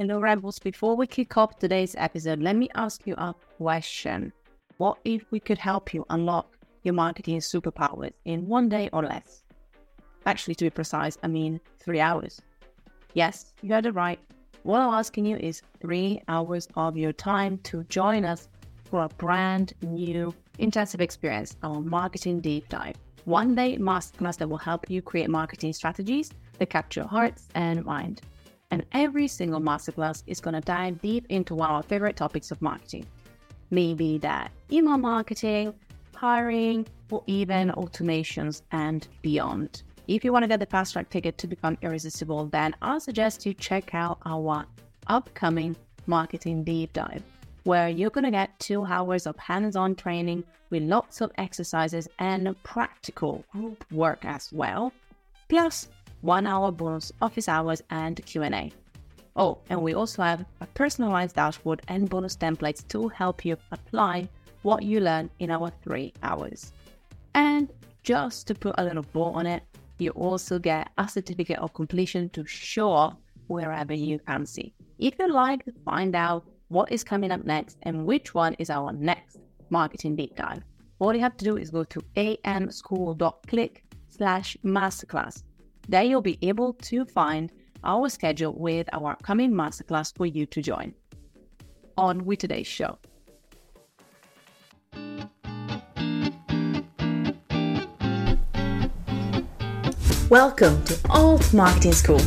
Hello, Rebels. Before we kick off today's episode, let me ask you a question. What if we could help you unlock your marketing superpowers in one day or less? Actually, to be precise, I mean three hours. Yes, you heard it right. What I'm asking you is three hours of your time to join us for a brand new intensive experience, our marketing deep dive. One day masterclass that will help you create marketing strategies that capture hearts and mind. And every single masterclass is going to dive deep into one of our favorite topics of marketing. Maybe that email marketing, hiring, or even automations and beyond. If you want to get the fast track ticket to become irresistible, then I suggest you check out our upcoming marketing deep dive, where you're going to get two hours of hands on training with lots of exercises and practical group work as well, plus one hour bonus office hours and Q&A. Oh, and we also have a personalized dashboard and bonus templates to help you apply what you learn in our three hours. And just to put a little bow on it, you also get a certificate of completion to show off wherever you fancy. If you'd like to find out what is coming up next and which one is our next marketing deep dive, all you have to do is go to amschool.click slash masterclass there you'll be able to find our schedule with our upcoming masterclass for you to join. On with today's show. Welcome to Alt Marketing School.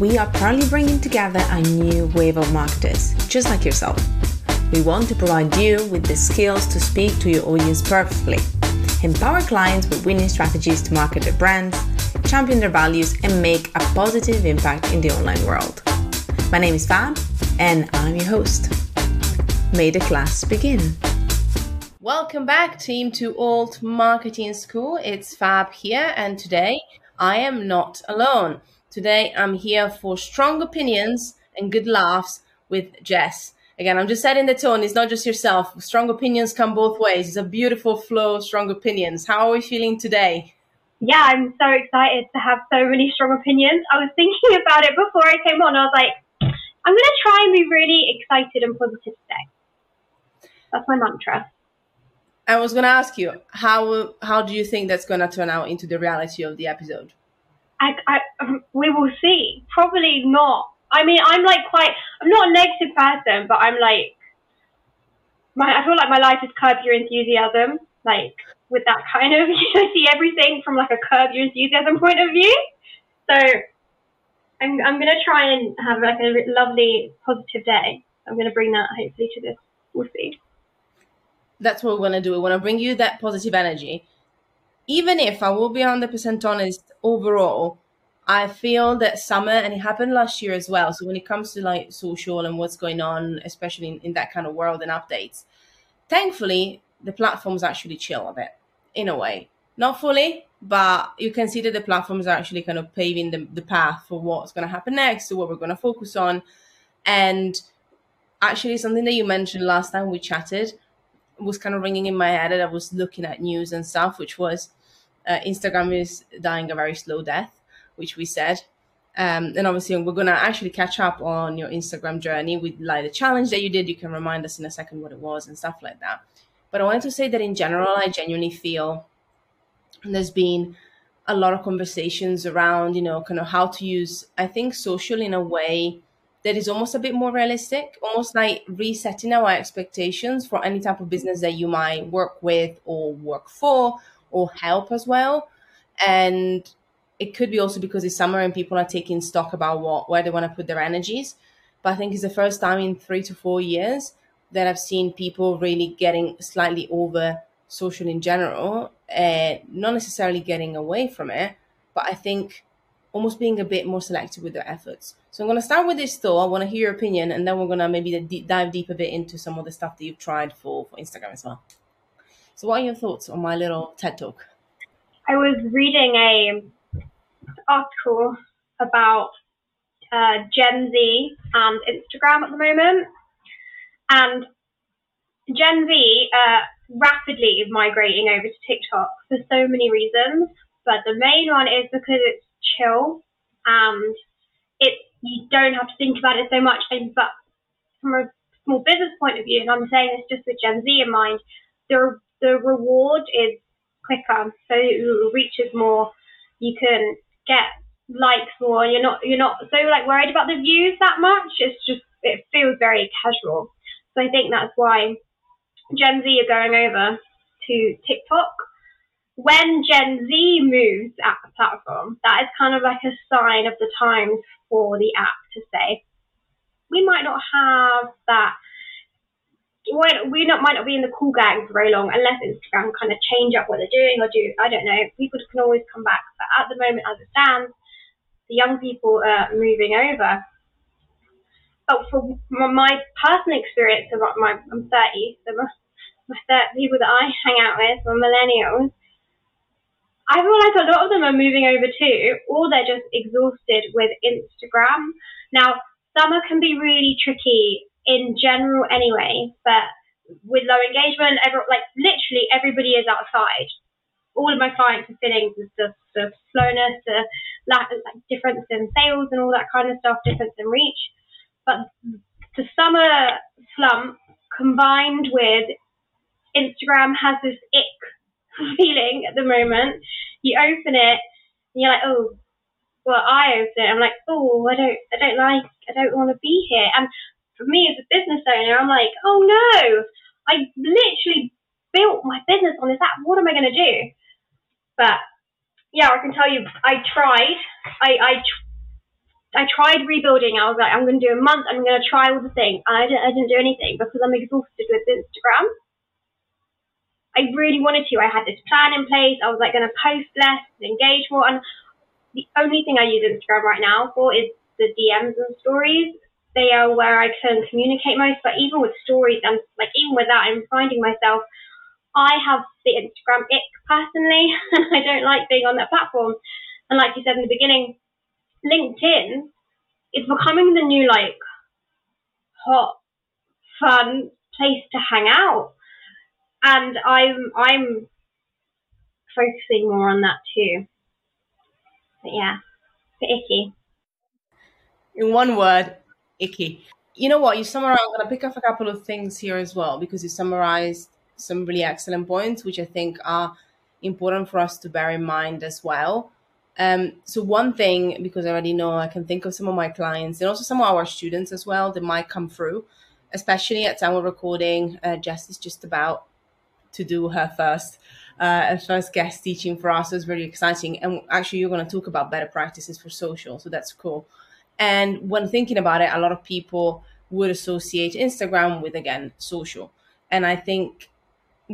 We are proudly bringing together a new wave of marketers, just like yourself. We want to provide you with the skills to speak to your audience perfectly, empower clients with winning strategies to market their brands, champion their values, and make a positive impact in the online world. My name is Fab, and I'm your host. May the class begin. Welcome back, team, to Alt Marketing School. It's Fab here, and today I am not alone. Today I'm here for strong opinions and good laughs with Jess. Again, I'm just setting the tone. It's not just yourself. Strong opinions come both ways. It's a beautiful flow of strong opinions. How are we feeling today? Yeah, I'm so excited to have so many strong opinions. I was thinking about it before I came on. I was like, I'm going to try and be really excited and positive today. That's my mantra. I was going to ask you how how do you think that's going to turn out into the reality of the episode? I, I, we will see. Probably not. I mean, I'm like quite. I'm not a negative person, but I'm like. My, I feel like my life is curb your enthusiasm. Like with that kind of, you know, see everything from like a curb your enthusiasm point of view. So I'm, I'm to try and have like a lovely positive day. I'm to bring that hopefully to this. We'll see. That's what we're going to do. We want to bring you that positive energy. Even if I will be 100% honest, overall, I feel that summer, and it happened last year as well. So when it comes to like social and what's going on, especially in, in that kind of world and updates, thankfully, the platforms actually chill a bit in a way. Not fully, but you can see that the platforms are actually kind of paving the, the path for what's going to happen next, to what we're going to focus on. And actually, something that you mentioned last time we chatted was kind of ringing in my head that I was looking at news and stuff, which was uh, Instagram is dying a very slow death, which we said. Um, and obviously, we're going to actually catch up on your Instagram journey with like the challenge that you did. You can remind us in a second what it was and stuff like that. But I wanted to say that in general, I genuinely feel there's been a lot of conversations around, you know, kind of how to use, I think, social in a way that is almost a bit more realistic, almost like resetting our expectations for any type of business that you might work with or work for or help as well. And it could be also because it's summer and people are taking stock about what where they want to put their energies. But I think it's the first time in three to four years that I've seen people really getting slightly over social in general, uh, not necessarily getting away from it, but I think almost being a bit more selective with their efforts. So I'm going to start with this though. I want to hear your opinion, and then we're going to maybe dive deep a bit into some of the stuff that you've tried for, for Instagram as well. So, what are your thoughts on my little TED talk? I was reading a article about uh, Gen Z and Instagram at the moment, and Gen Z rapidly is migrating over to TikTok for so many reasons, but the main one is because it's chill and it you don't have to think about it so much. And But from a small business point of view, and I'm saying this just with Gen Z in mind, the the reward is quicker, so it reaches more. You can get likes more. You're not you're not so like worried about the views that much. It's just it feels very casual. So I think that's why Gen Z are going over to TikTok. When Gen Z moves at the platform, that is kind of like a sign of the times for the app to say, we might not have that we not might not be in the cool gang for very long unless Instagram kind of change up what they're doing or do I don't know. People can always come back, but at the moment, as it stands, the young people are moving over. For my personal experience, of my I'm 30, so my, my 30, people that I hang out with are millennials. I feel like a lot of them are moving over too, or they're just exhausted with Instagram. Now, summer can be really tricky in general anyway, but with low engagement, every, like literally everybody is outside. All of my clients are feeling the, the, the slowness, the lack, like difference in sales and all that kind of stuff, difference in reach. But the summer slump combined with Instagram has this ick feeling at the moment. You open it and you're like, oh, well, I open it. I'm like, oh, I don't, I don't like, I don't want to be here. And for me as a business owner, I'm like, oh no, I literally built my business on this app. What am I going to do? But yeah, I can tell you, I tried. I I, I tried rebuilding. I was like, I'm going to do a month. I'm going to try all the things, I didn't, I didn't do anything because I'm exhausted with Instagram. I really wanted to. I had this plan in place. I was like going to post less, engage more, and the only thing I use Instagram right now for is the DMs and stories they are where I can communicate most. But even with stories and like even with that, I'm finding myself I have the Instagram ick personally, and I don't like being on that platform. And like you said in the beginning, LinkedIn is becoming the new like hot, fun place to hang out. And I'm I'm focusing more on that too. But yeah, the icky. In one word, icky. You know what? You summarized. I'm going to pick up a couple of things here as well because you summarized some really excellent points, which I think are important for us to bear in mind as well. Um, so one thing, because I already know I can think of some of my clients and also some of our students as well that might come through, especially at time of recording. Uh, Jess is just about to do her first uh, first guest teaching for us. So it's really exciting. And actually, you're going to talk about better practices for social, so that's cool. And when thinking about it, a lot of people would associate Instagram with, again, social. And I think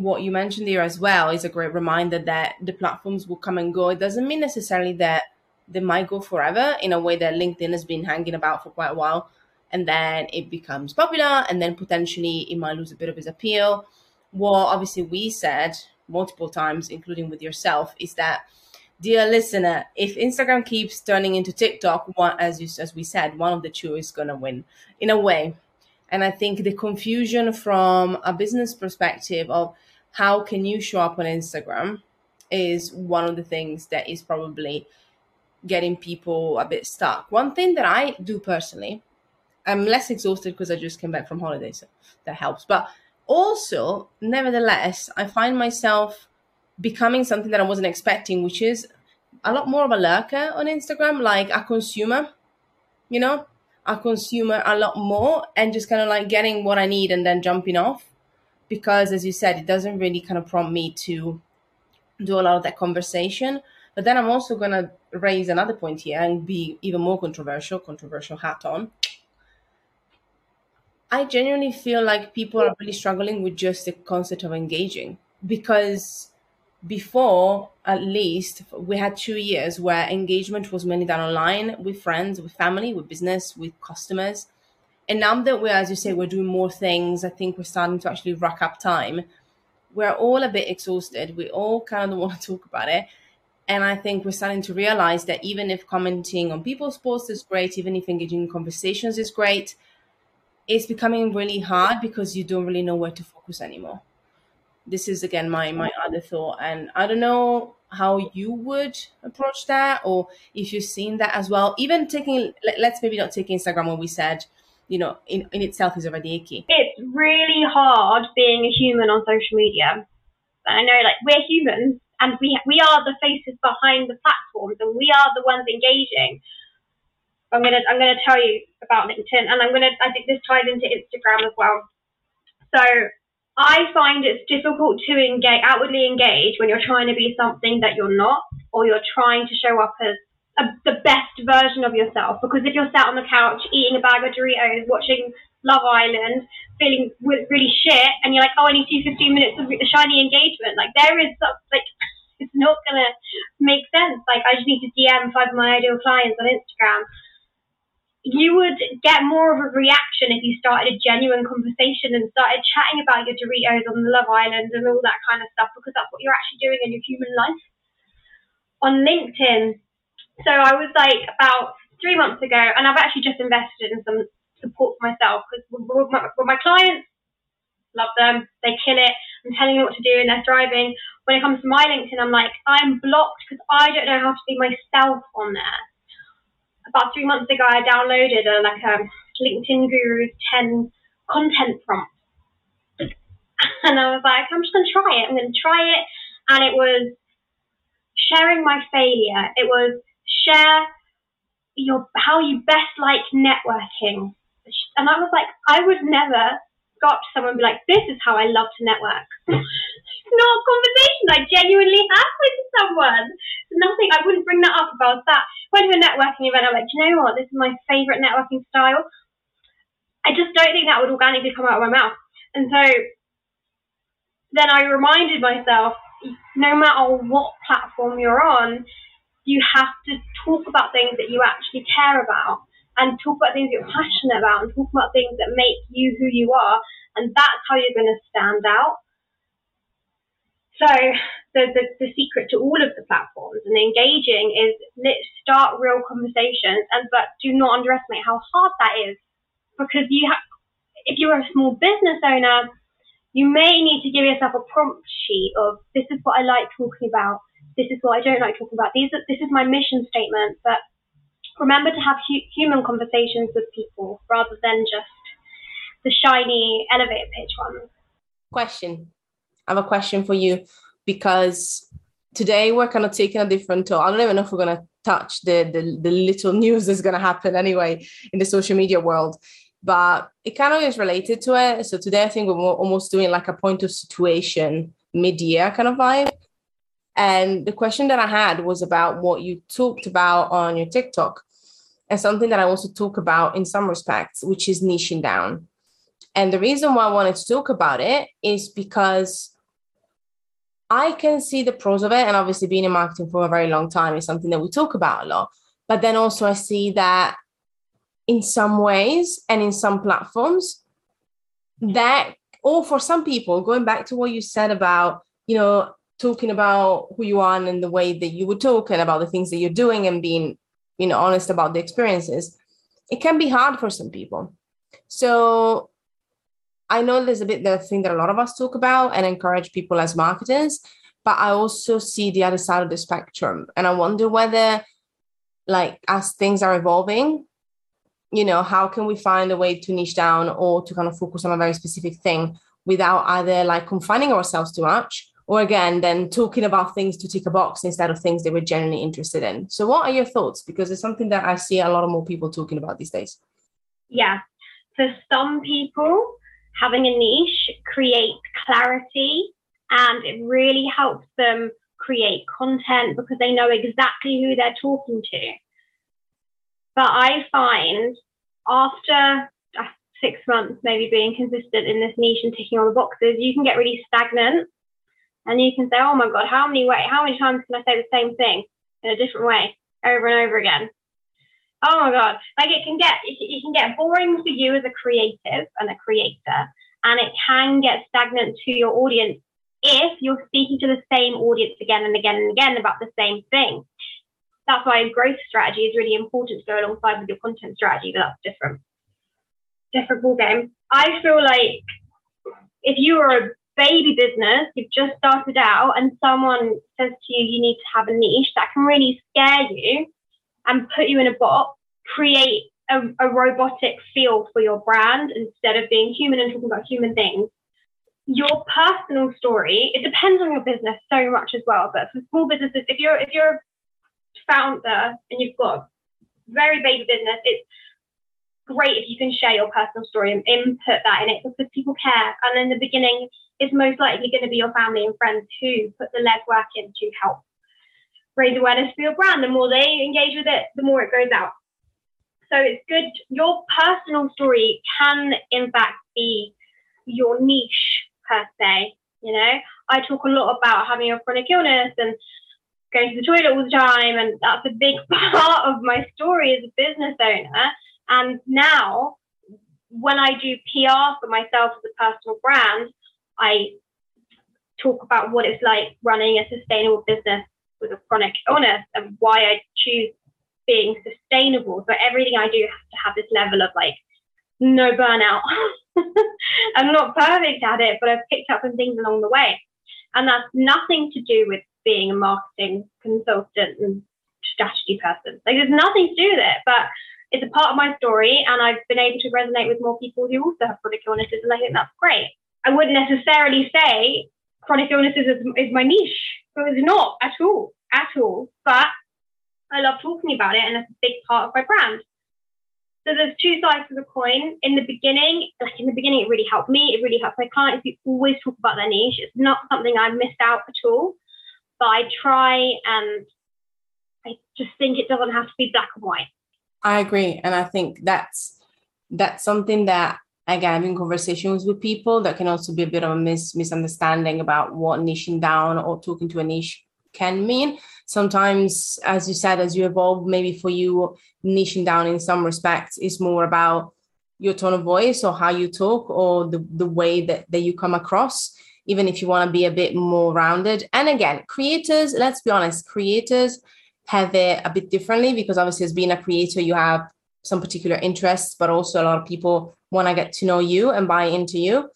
what you mentioned here as well is a great reminder that the platforms will come and go. It doesn't mean necessarily that they might go forever in a way that LinkedIn has been hanging about for quite a while. And then it becomes popular, and then potentially it might lose a bit of its appeal. What obviously we said multiple times, including with yourself, is that dear listener, if Instagram keeps turning into TikTok, one as you as we said, one of the two is gonna win in a way. And I think the confusion from a business perspective of how can you show up on Instagram is one of the things that is probably getting people a bit stuck. One thing that I do personally, I'm less exhausted because I just came back from holidays, so that helps. But also, nevertheless, I find myself becoming something that I wasn't expecting, which is a lot more of a lurker on Instagram, like a consumer, you know, a consumer a lot more and just kind of like getting what I need and then jumping off. Because as you said, it doesn't really kind of prompt me to do a lot of that conversation. But then I'm also going to raise another point here and be even more controversial, controversial hat on. I genuinely feel like people are really struggling with just the concept of engaging because before at least we had two years where engagement was mainly done online with friends with family with business with customers and now that we're as you say we're doing more things i think we're starting to actually rack up time. We're all a bit exhausted. We all kind of want to talk about it. And i think we're starting to realize that even if commenting on people's posts is great even if engaging in conversations is great it's becoming really hard because you don't really know where to focus anymore. This is again my my other thought. And i don't know how you would approach that or if you've seen that as well. Even taking let, us maybe not take instagram when we said you know in, in itself is already icky. It's really hard being a human on social media. I know like we're humans and we we are the faces behind the platforms and we are the ones engaging. I'm gonna i'm gonna tell you about linkedin and i'm gonna i think this ties into instagram as well. So I find it's difficult to engage, outwardly engage when you're trying to be something that you're not, or you're trying to show up as a, the best version of yourself. Because if you're sat on the couch eating a bag of Doritos, watching Love Island, feeling really shit, and you're like, oh, I need to do 15 minutes of shiny engagement, like there is like it's not gonna make sense. Like I just need to DM five of my ideal clients on Instagram you would get more of a reaction if you started a genuine conversation and started chatting about your Doritos on the Love Island and all that kind of stuff because that's what you're actually doing in your human life. On LinkedIn, so I was like about three months ago, and I've actually just invested in some support for myself because with my, with my clients, love them, they kill it. I'm telling them what to do and they're thriving. When it comes to my LinkedIn, I'm like, I'm blocked because I don't know how to be myself on there about three months ago, I downloaded a like a LinkedIn Guru's 10 content prompts. And I was like, I'm just to try it. I'm to try it. And it was sharing my failure. It was share your how you best like networking. And I was like, I would never go up to someone and be like, this is how I love to network. it's not a conversation I genuinely have with someone. Nothing, I wouldn't bring that up about that. Went to a networking event, I'm like, you know what, this is my favourite networking style. I just don't think that would organically come out of my mouth. And so then I reminded myself, no matter what platform you're on, you have to talk about things that you actually care about and talk about things you're passionate about and talk about things that make you who you are. And that's how you're going to stand out. So the, the, the secret to all of the platforms and engaging is let's start real conversations and but do not underestimate how hard that is because you have if you're a small business owner you may need to give yourself a prompt sheet of this is what I like talking about this is what I don't like talking about these are, this is my mission statement but remember to have hu- human conversations with people rather than just the shiny elevator pitch ones. Question. I have a question for you because today we're kind of taking a different. I don't even know if we're going to touch the, the, the little news that's going to happen anyway in the social media world, but it kind of is related to it. So today I think we're almost doing like a point of situation mid-year kind of vibe. And the question that I had was about what you talked about on your TikTok and something that I also talk about in some respects, which is niching down. And the reason why I wanted to talk about it is because I can see the pros of it. And obviously, being in marketing for a very long time is something that we talk about a lot. But then also, I see that in some ways and in some platforms, that, or for some people, going back to what you said about, you know, talking about who you are and the way that you would talk and about the things that you're doing and being you know honest about the experiences it can be hard for some people. So i know there's a bit the thing that a lot of us talk about and encourage people as marketers but i also see the other side of the spectrum and i wonder whether like as things are evolving you know how can we find a way to niche down or to kind of focus on a very specific thing without either like confining ourselves too much or again then talking about things to tick a box instead of things they were genuinely interested in. So what are your thoughts? Because it's something that i see a lot of more people talking about these days. Yeah. For some people having a niche creates clarity and it really helps them create content because they know exactly who they're talking to. But i find after uh, six months maybe being consistent in this niche and ticking all the boxes you can get really stagnant and you can say, oh my God, how many way, how many times can I say the same thing in a different way over and over again? Oh my God, like it can get, it can get boring for you as a creative and a creator, and it can get stagnant to your audience if you're speaking to the same audience again and again and again about the same thing. That's why a growth strategy is really important to go alongside with your content strategy, but that's different. Different ball game. I feel like if you are a baby business, you've just started out, and someone says to you, you need to have a niche, that can really scare you and put you in a box, create a, a robotic feel for your brand instead of being human and talking about human things. Your personal story, it depends on your business so much as well. But for small businesses, if you're if you're a founder and you've got a very baby business, it's great if you can share your personal story and input that in it because people care. And in the beginning, it's most likely going to be your family and friends who put the legwork in to help raise awareness for your brand. The more they engage with it, the more it goes out. So it's good. Your personal story can, in fact, be your niche per se. You know, I talk a lot about having a chronic illness and going to the toilet all the time, and that's a big part of my story as a business owner. And now, when I do PR for myself as a personal brand, I talk about what it's like running a sustainable business with a chronic illness and why I choose being sustainable. So everything I do has to have this level of like no burnout. I'm not perfect at it, but I've picked up some things along the way. And that's nothing to do with being a marketing consultant and strategy person. Like there's nothing to do with it, but it's a part of my story and I've been able to resonate with more people who also have chronic illnesses and I think that's great. I wouldn't necessarily say chronic illnesses is, is my niche. It's not at all, at all. But I love talking about it, and it's a big part of my brand. So there's two sides to the coin. In the beginning, like in the beginning, it really helped me. It really helped my clients. We always talk about their niche. It's not something I missed out at all. But I try and I just think it doesn't have to be black and white. I agree, and I think that's that's something that again in conversations with people that can also be a bit of a mis- misunderstanding about what niching down or talking to a niche can mean. Sometimes, as you said, as you evolve, maybe for you, niching down in some respects is more about your tone of voice or how you talk or the, the way that, that you come across, even if you want to be a bit more rounded. And again, creators, let's be honest, creators have it a bit differently because obviously, as being a creator, you have some particular interests, but also a lot of people want to get to know you and buy into you.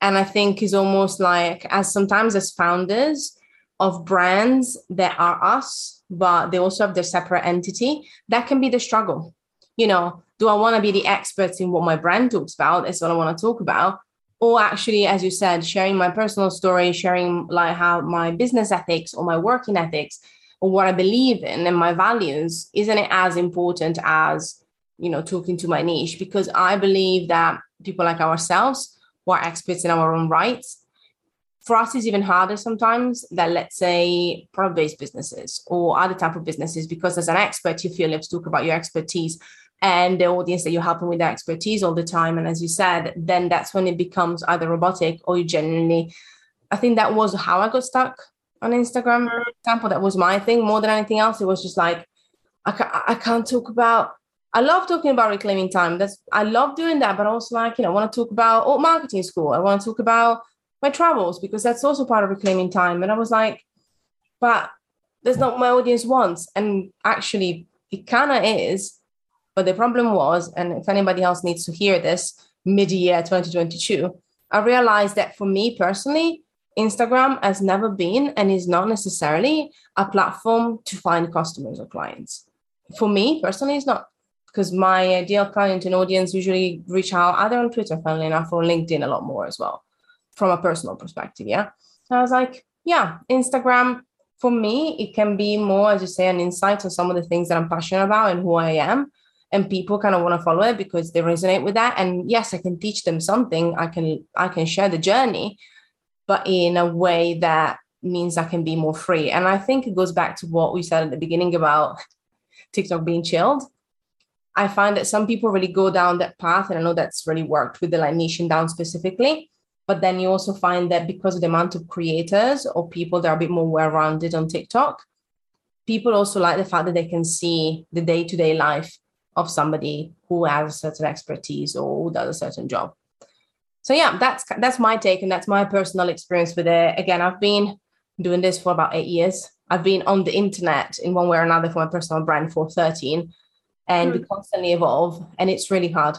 And I think is almost like as sometimes as founders, of brands that are us, but they also have their separate entity, that can be the struggle. You know, do I want to be the experts in what my brand talks about? That's what I want to talk about. Or actually, as you said, sharing my personal story, sharing like how my business ethics or my working ethics or what I believe in and my values, isn't it as important as, you know, talking to my niche? Because I believe that people like ourselves who are experts in our own rights for us it's even harder sometimes than let's say product-based businesses or other type of businesses because as an expert you feel you have to talk about your expertise and the audience that you're helping with their expertise all the time and as you said then that's when it becomes either robotic or you genuinely i think that was how i got stuck on instagram for example that was my thing more than anything else it was just like i can't, I can't talk about I love talking about reclaiming time. That's I love doing that, but also like you know, I want to talk about oh, marketing school. I want to talk about my travels because that's also part of reclaiming time. And I was like, but there's not what my audience wants. And actually, it kind of is. But the problem was, and if anybody else needs to hear this mid year 2022, I realized that for me personally, Instagram has never been and is not necessarily a platform to find customers or clients. For me personally, it's not because my ideal client and audience usually reach out either on Twitter, funnily enough, or LinkedIn a lot more as well from a personal perspective. Yeah. So I was like, yeah, Instagram for me, it can be more, as you say, an insight on some of the things that I'm passionate about and who I am. And people kind of want to follow it because they resonate with that. And yes, I can teach them something. I can I can share the journey, but in a way that means I can be more free. And I think it goes back to what we said at the beginning about TikTok being chilled. I find that some people really go down that path, and I know that's really worked with the like niching down specifically but then you also find that because of the amount of creators or people that are a bit more well-rounded on TikTok, people also like the fact that they can see the day-to-day life of somebody who has a certain expertise or who does a certain job. So yeah, that's that's my take and that's my personal experience with it. Again, I've been doing this for about eight years. I've been on the internet in one way or another for my personal brand for 13 and mm. we constantly evolve and it's really hard.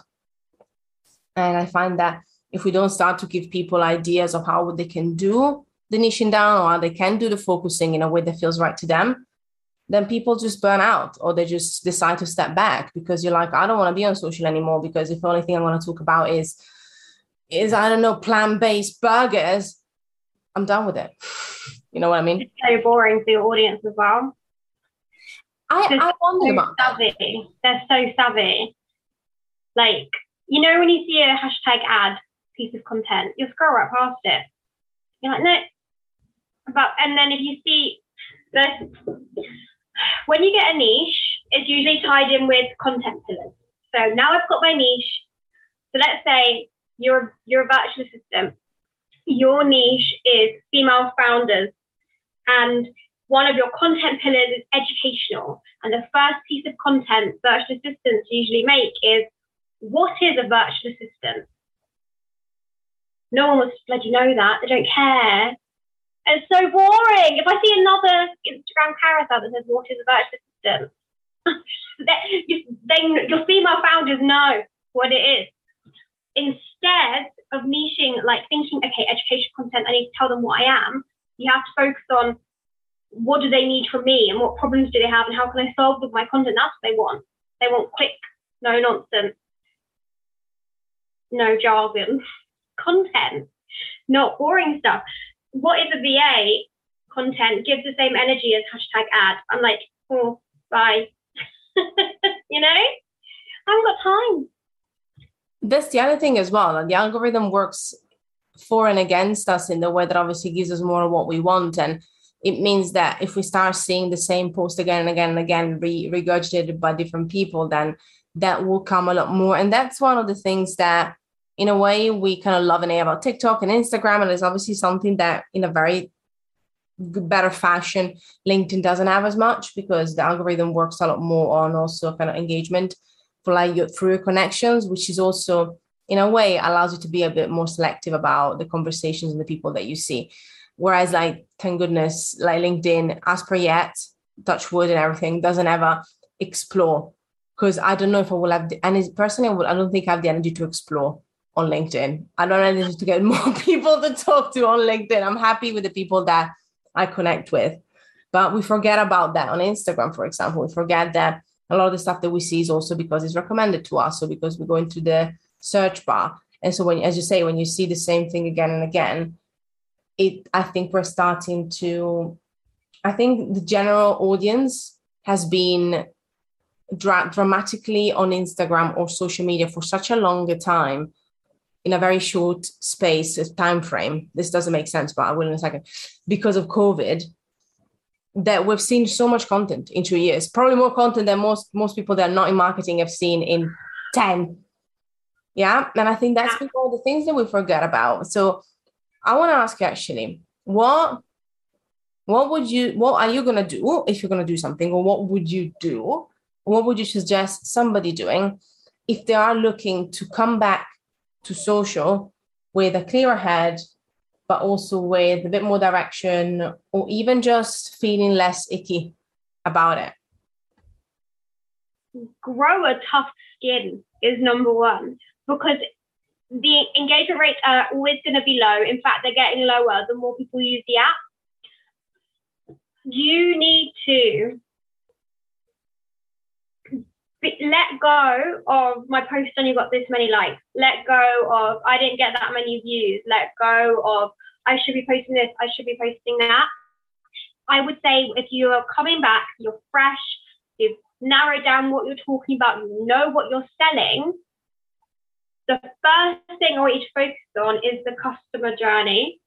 And I find that if we don't start to give people ideas of how they can do the niching down or how they can do the focusing in a way that feels right to them, then people just burn out or they just decide to step back because you're like, I don't want to be on social anymore because if the only thing I want to talk about is is I don't know plant-based burgers, I'm done with it. You know what I mean? It's so boring for your audience as well. I, I wonder so about that. savvy. They're so savvy. Like, you know, when you see a hashtag ad piece of content, you'll scroll right past it. You're like, no. But and then if you see this, when you get a niche, it's usually tied in with content pillars. So now I've got my niche. So let's say you're you're a virtual assistant. Your niche is female founders, and one of your content pillars is educational. And the first piece of content virtual assistants usually make is what is a virtual assistant? No one wants to bloody know that. They don't care. It's so boring. If I see another Instagram carousel that says what is a virtual assistant, then your female founders know what it is. Instead of niching, like thinking, okay, education content, I need to tell them what I am, you have to focus on what do they need from me and what problems do they have and how can I solve with my content. That's what they want. They want quick, no nonsense, no jargon content, not boring stuff. What is a VA content gives the same energy as hashtag ad. I'm like, oh, bye. you know, I haven't got time. That's the other thing as well. The algorithm works for and against us in the way that obviously gives us more of what we want. And it means that if we start seeing the same post again and again and again re- regurgitated by different people, then that will come a lot more. And that's one of the things that, in a way, we kind of love and hate about TikTok and Instagram. And it's obviously something that, in a very better fashion, LinkedIn doesn't have as much because the algorithm works a lot more on also kind of engagement like your through your connections, which is also in a way allows you to be a bit more selective about the conversations and the people that you see. Whereas, like, thank goodness, like LinkedIn, as per yet, touch wood and everything, doesn't ever explore. Because I don't know if I will have, the, and personally, I, will, I don't think I have the energy to explore on LinkedIn. I don't energy to get more people to talk to on LinkedIn. I'm happy with the people that I connect with. But we forget about that on Instagram, for example. We forget that a lot of the stuff that we see is also because it's recommended to us. So because we go into the search bar. And so when, as you say, when you see the same thing again and again, it i think we're starting to i think the general audience has been dra- dramatically on instagram or social media for such a longer time in a very short space time frame this doesn't make sense but i will in a second because of covid that we've seen so much content in two years probably more content than most most people that are not in marketing have seen in 10 yeah and i think that's yeah. one the things that we forget about so I want to ask you actually, what what would you what are you gonna do if you're gonna do something, or what would you do? What would you suggest somebody doing if they are looking to come back to social with a clearer head, but also with a bit more direction, or even just feeling less icky about it? Grow a tough skin is number one because the engagement rates are always going to be low. In fact, they're getting lower the more people use the app. You need to let go of my post only got this many likes. Let go of I didn't get that many views. Let go of I should be posting this. I should be posting that. I would say if you are coming back, you're fresh, you've narrowed down what you're talking about, you know what you're selling the first thing I want you to focus on is the customer journey.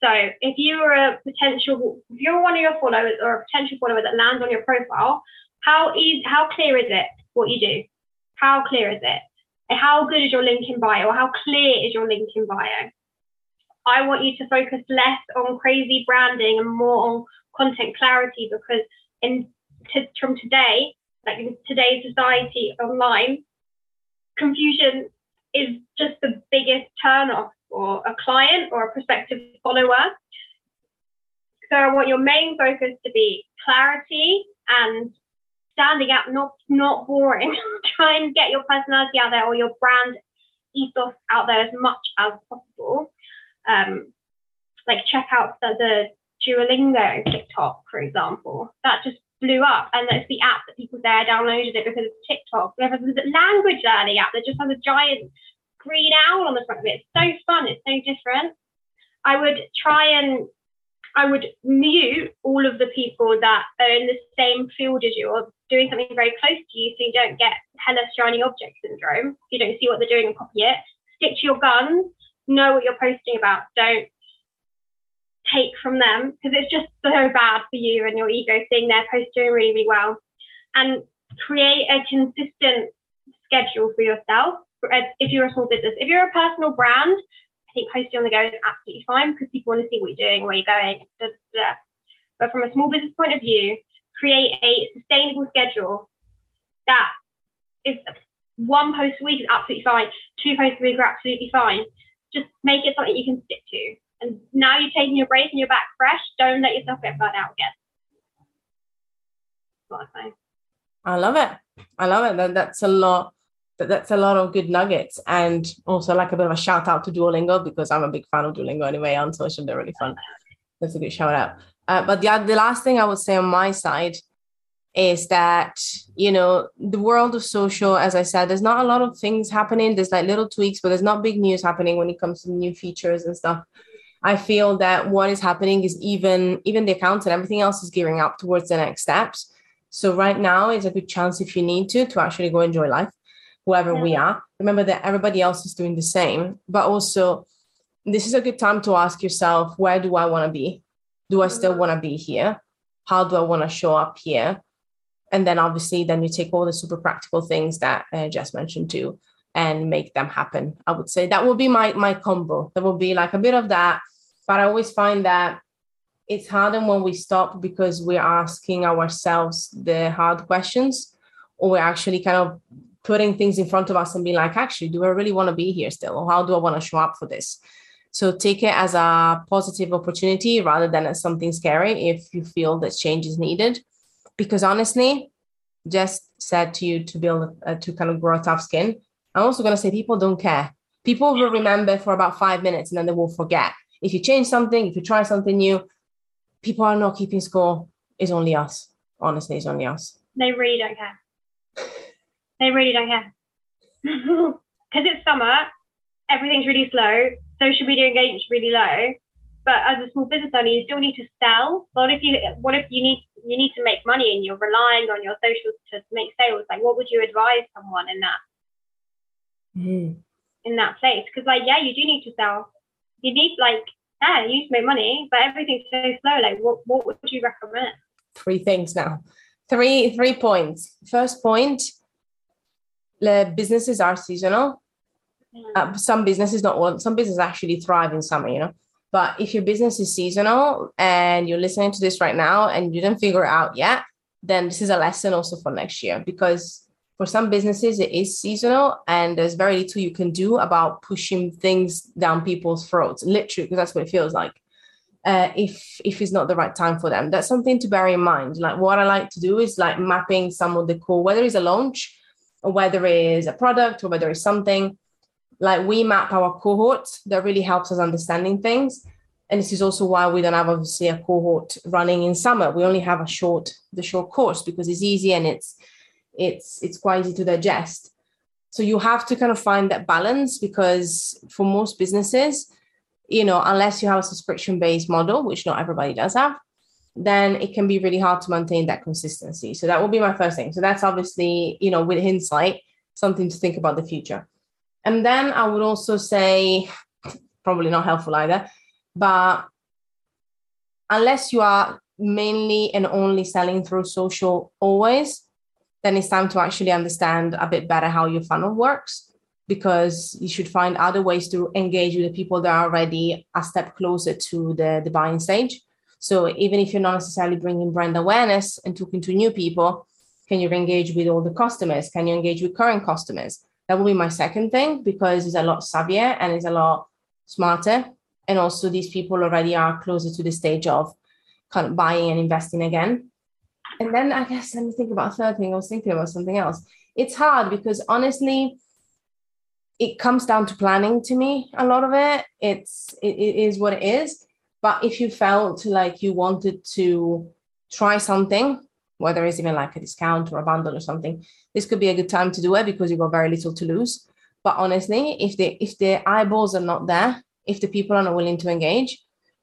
So if you're a potential, if you're one of your followers or a potential follower that lands on your profile, how easy, how clear is it what you do? How clear is it? How good is your link in bio? How clear is your link in bio? I want you to focus less on crazy branding and more on content clarity because in to, from today, like in today's society online, confusion is just the biggest turnoff for a client or a prospective follower. So I want your main focus to be clarity and standing out, not not boring. Try and get your personality out there or your brand ethos out there as much as possible. Um, like check out the, the Duolingo TikTok, for example. That just blew up, and it's the app that people there downloaded it because of TikTok. We have a language learning app that just has a giant green owl on the front of it. It's so fun. It's so different. I would try and I would mute all of the people that are in the same field as you or doing something very close to you so you don't get hella shiny object syndrome. You don't see what they're doing and copy it. Stick to your guns. Know what you're posting about. Don't take from them because it's just so bad for you and your ego seeing their post doing really, really well. And create a consistent schedule for yourself. If you're a small business, if you're a personal brand, I think posting on the go is absolutely fine because people want to see what you're doing, where you're going. Da, da. But from a small business point of view, create a sustainable schedule that is one post a week is absolutely fine. Two posts a week are absolutely fine. Just make it something you can stick to. And now you're taking your break and you're back fresh. Don't let yourself get burnt out again. I. I love it. I love it. That, that's a lot but that's a lot of good nuggets and also like a bit of a shout out to Duolingo because I'm a big fan of Duolingo anyway on social. They're really fun. That's a good shout out. Uh, but the, the last thing I would say on my side is that, you know, the world of social, as I said, there's not a lot of things happening. There's like little tweaks, but there's not big news happening when it comes to new features and stuff. I feel that what is happening is even even the accounts and everything else is gearing up towards the next steps. So right now is a good chance if you need to to actually go enjoy life whoever we are. Remember that everybody else is doing the same, but also this is a good time to ask yourself, where do I want to be? Do I still mm-hmm. want to be here? How do I want to show up here? And then obviously, then you take all the super practical things that uh, I just mentioned too and make them happen. I would say that will be my my combo. There will be like a bit of that, but I always find that it's harder when we stop because we're asking ourselves the hard questions or we're actually kind of putting things in front of us and being like, actually, do I really want to be here still? Or how do I want to show up for this? So take it as a positive opportunity rather than as something scary if you feel that change is needed. Because honestly, just said to you to build uh, to kind of grow tough skin. I'm also going to say people don't care. People will remember for about five minutes and then they will forget. If you change something, if you try something new, people are not keeping score. It's only us. Honestly, it's only us. They really don't care. They really don't care. Because it's summer, everything's really slow, social media engagement is really low. But as a small business owner, you still need to sell. What if you what if you need you need to make money and you're relying on your socials to make sales? Like what would you advise someone in that mm. in that place? Because like yeah, you do need to sell. You need like yeah, you need to make money, but everything's so slow. Like what what would you recommend? Three things now. Three three points. First point the businesses are seasonal. Uh, some businesses not all. Some businesses actually thrive in summer, you know. But if your business is seasonal and you're listening to this right now and you didn't figure out yet, then this is a lesson also for next year because for some businesses it is seasonal and there's very little you can do about pushing things down people's throats literally because that's what it feels like uh, if if it's not the right time for them that's something to bear in mind like what i like to do is like mapping some of the core whether it's a launch whether it's a product or whether it's something like we map our cohorts that really helps us understanding things. And this is also why we don't have obviously a cohort running in summer. We only have a short the short course because it's easy and it's it's it's quite easy to digest. So you have to kind of find that balance because for most businesses you know unless you have a subscription based model which not everybody does have then it can be really hard to maintain that consistency. So that will be my first thing. So that's obviously, you know, with hindsight, something to think about the future. And then I would also say, probably not helpful either, but unless you are mainly and only selling through social always, then it's time to actually understand a bit better how your funnel works because you should find other ways to engage with the people that are already a step closer to the, the buying stage so even if you're not necessarily bringing brand awareness and talking to new people, can you engage with all the customers? Can you engage with current customers? That will be my second thing because it's a lot savvier and it's a lot smarter. And also these people already are closer to the stage of kind of buying and investing again. And then I guess let me think about a third thing. I was thinking about something else. It's hard because honestly, it comes down to planning to me. A lot of it, it's it, it is what it is. But if you felt like you wanted to try something, whether it's even like a discount or a bundle or something, this could be a good time to do it because you've got very little to lose. But honestly, if the if the eyeballs are not there, if the people are not willing to engage,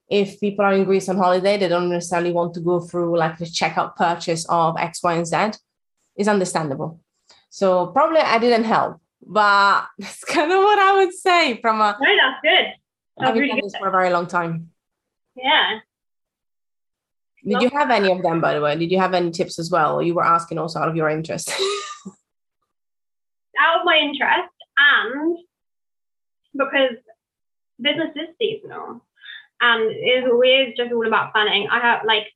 if people are in Greece on holiday, they don't necessarily want to go through like the checkout purchase of X, Y, and Z, is understandable. So probably I didn't help, but that's kind of what I would say from a. No, that's good. I've really done good. this for a very long time. Yeah. Did you have any of them, by the way? Did you have any tips as well? Or you were asking also out of your interest? Out of my interest and because business is seasonal and it's always just all about planning. I have like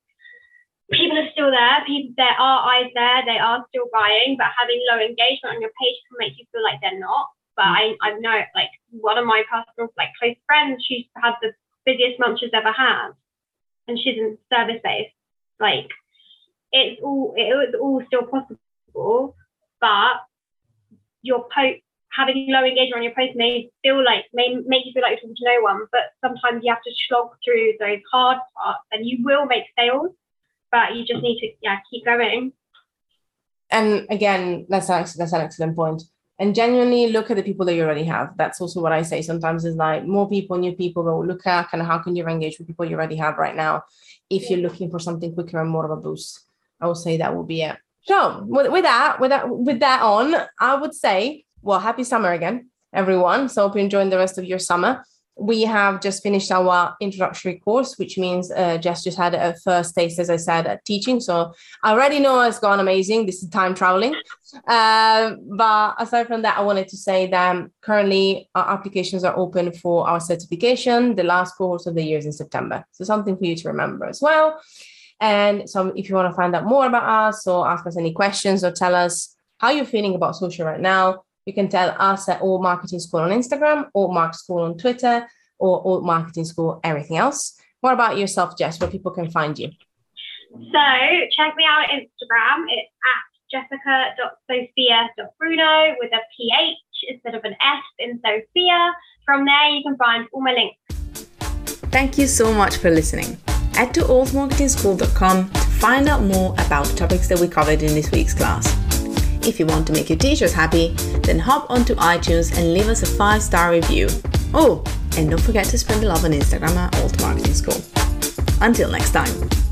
people are still there, people there are eyes there, they are still buying, but having low engagement on your page can make you feel like they're not. But I, I know like one of my personal like close friends, she's had the busiest month she's ever had. And she's in service based. Like it's all it was all still possible, but your post having low engagement on your post may feel like may make you feel like you're talking to no one, but sometimes you have to slog through those hard parts and you will make sales, but you just need to yeah keep going. and again, that's an, that's an excellent point. And genuinely look at the people that you already have. That's also what I say sometimes is like more people, new people, but look at kind of how can you engage with people you already have right now if you're looking for something quicker and more of a boost. I would say that will be it. So with, with that, with that, with that on, I would say, well, happy summer again, everyone. So hope you're enjoying the rest of your summer. We have just finished our introductory course, which means uh, Jess just had a first taste, as I said, at teaching. So I already know it's gone amazing. This is time traveling. Uh, but aside from that, I wanted to say that currently our applications are open for our certification. The last course of the year is in September. So something for you to remember as well. And so if you want to find out more about us or ask us any questions or tell us how you're feeling about social right now, you can tell us at Alt Marketing School on Instagram, or Mark School on Twitter, or Alt Marketing School, everything else. What about yourself, Jess, where people can find you? So check me out on Instagram. It's at jessica.sophia.bruno with a PH instead of an S in Sophia. From there, you can find all my links. Thank you so much for listening. Head to altmarketingschool.com to find out more about the topics that we covered in this week's class. If you want to make your teachers happy, then hop onto iTunes and leave us a five star review. Oh, and don't forget to spread the love on Instagram at Alt Marketing School. Until next time.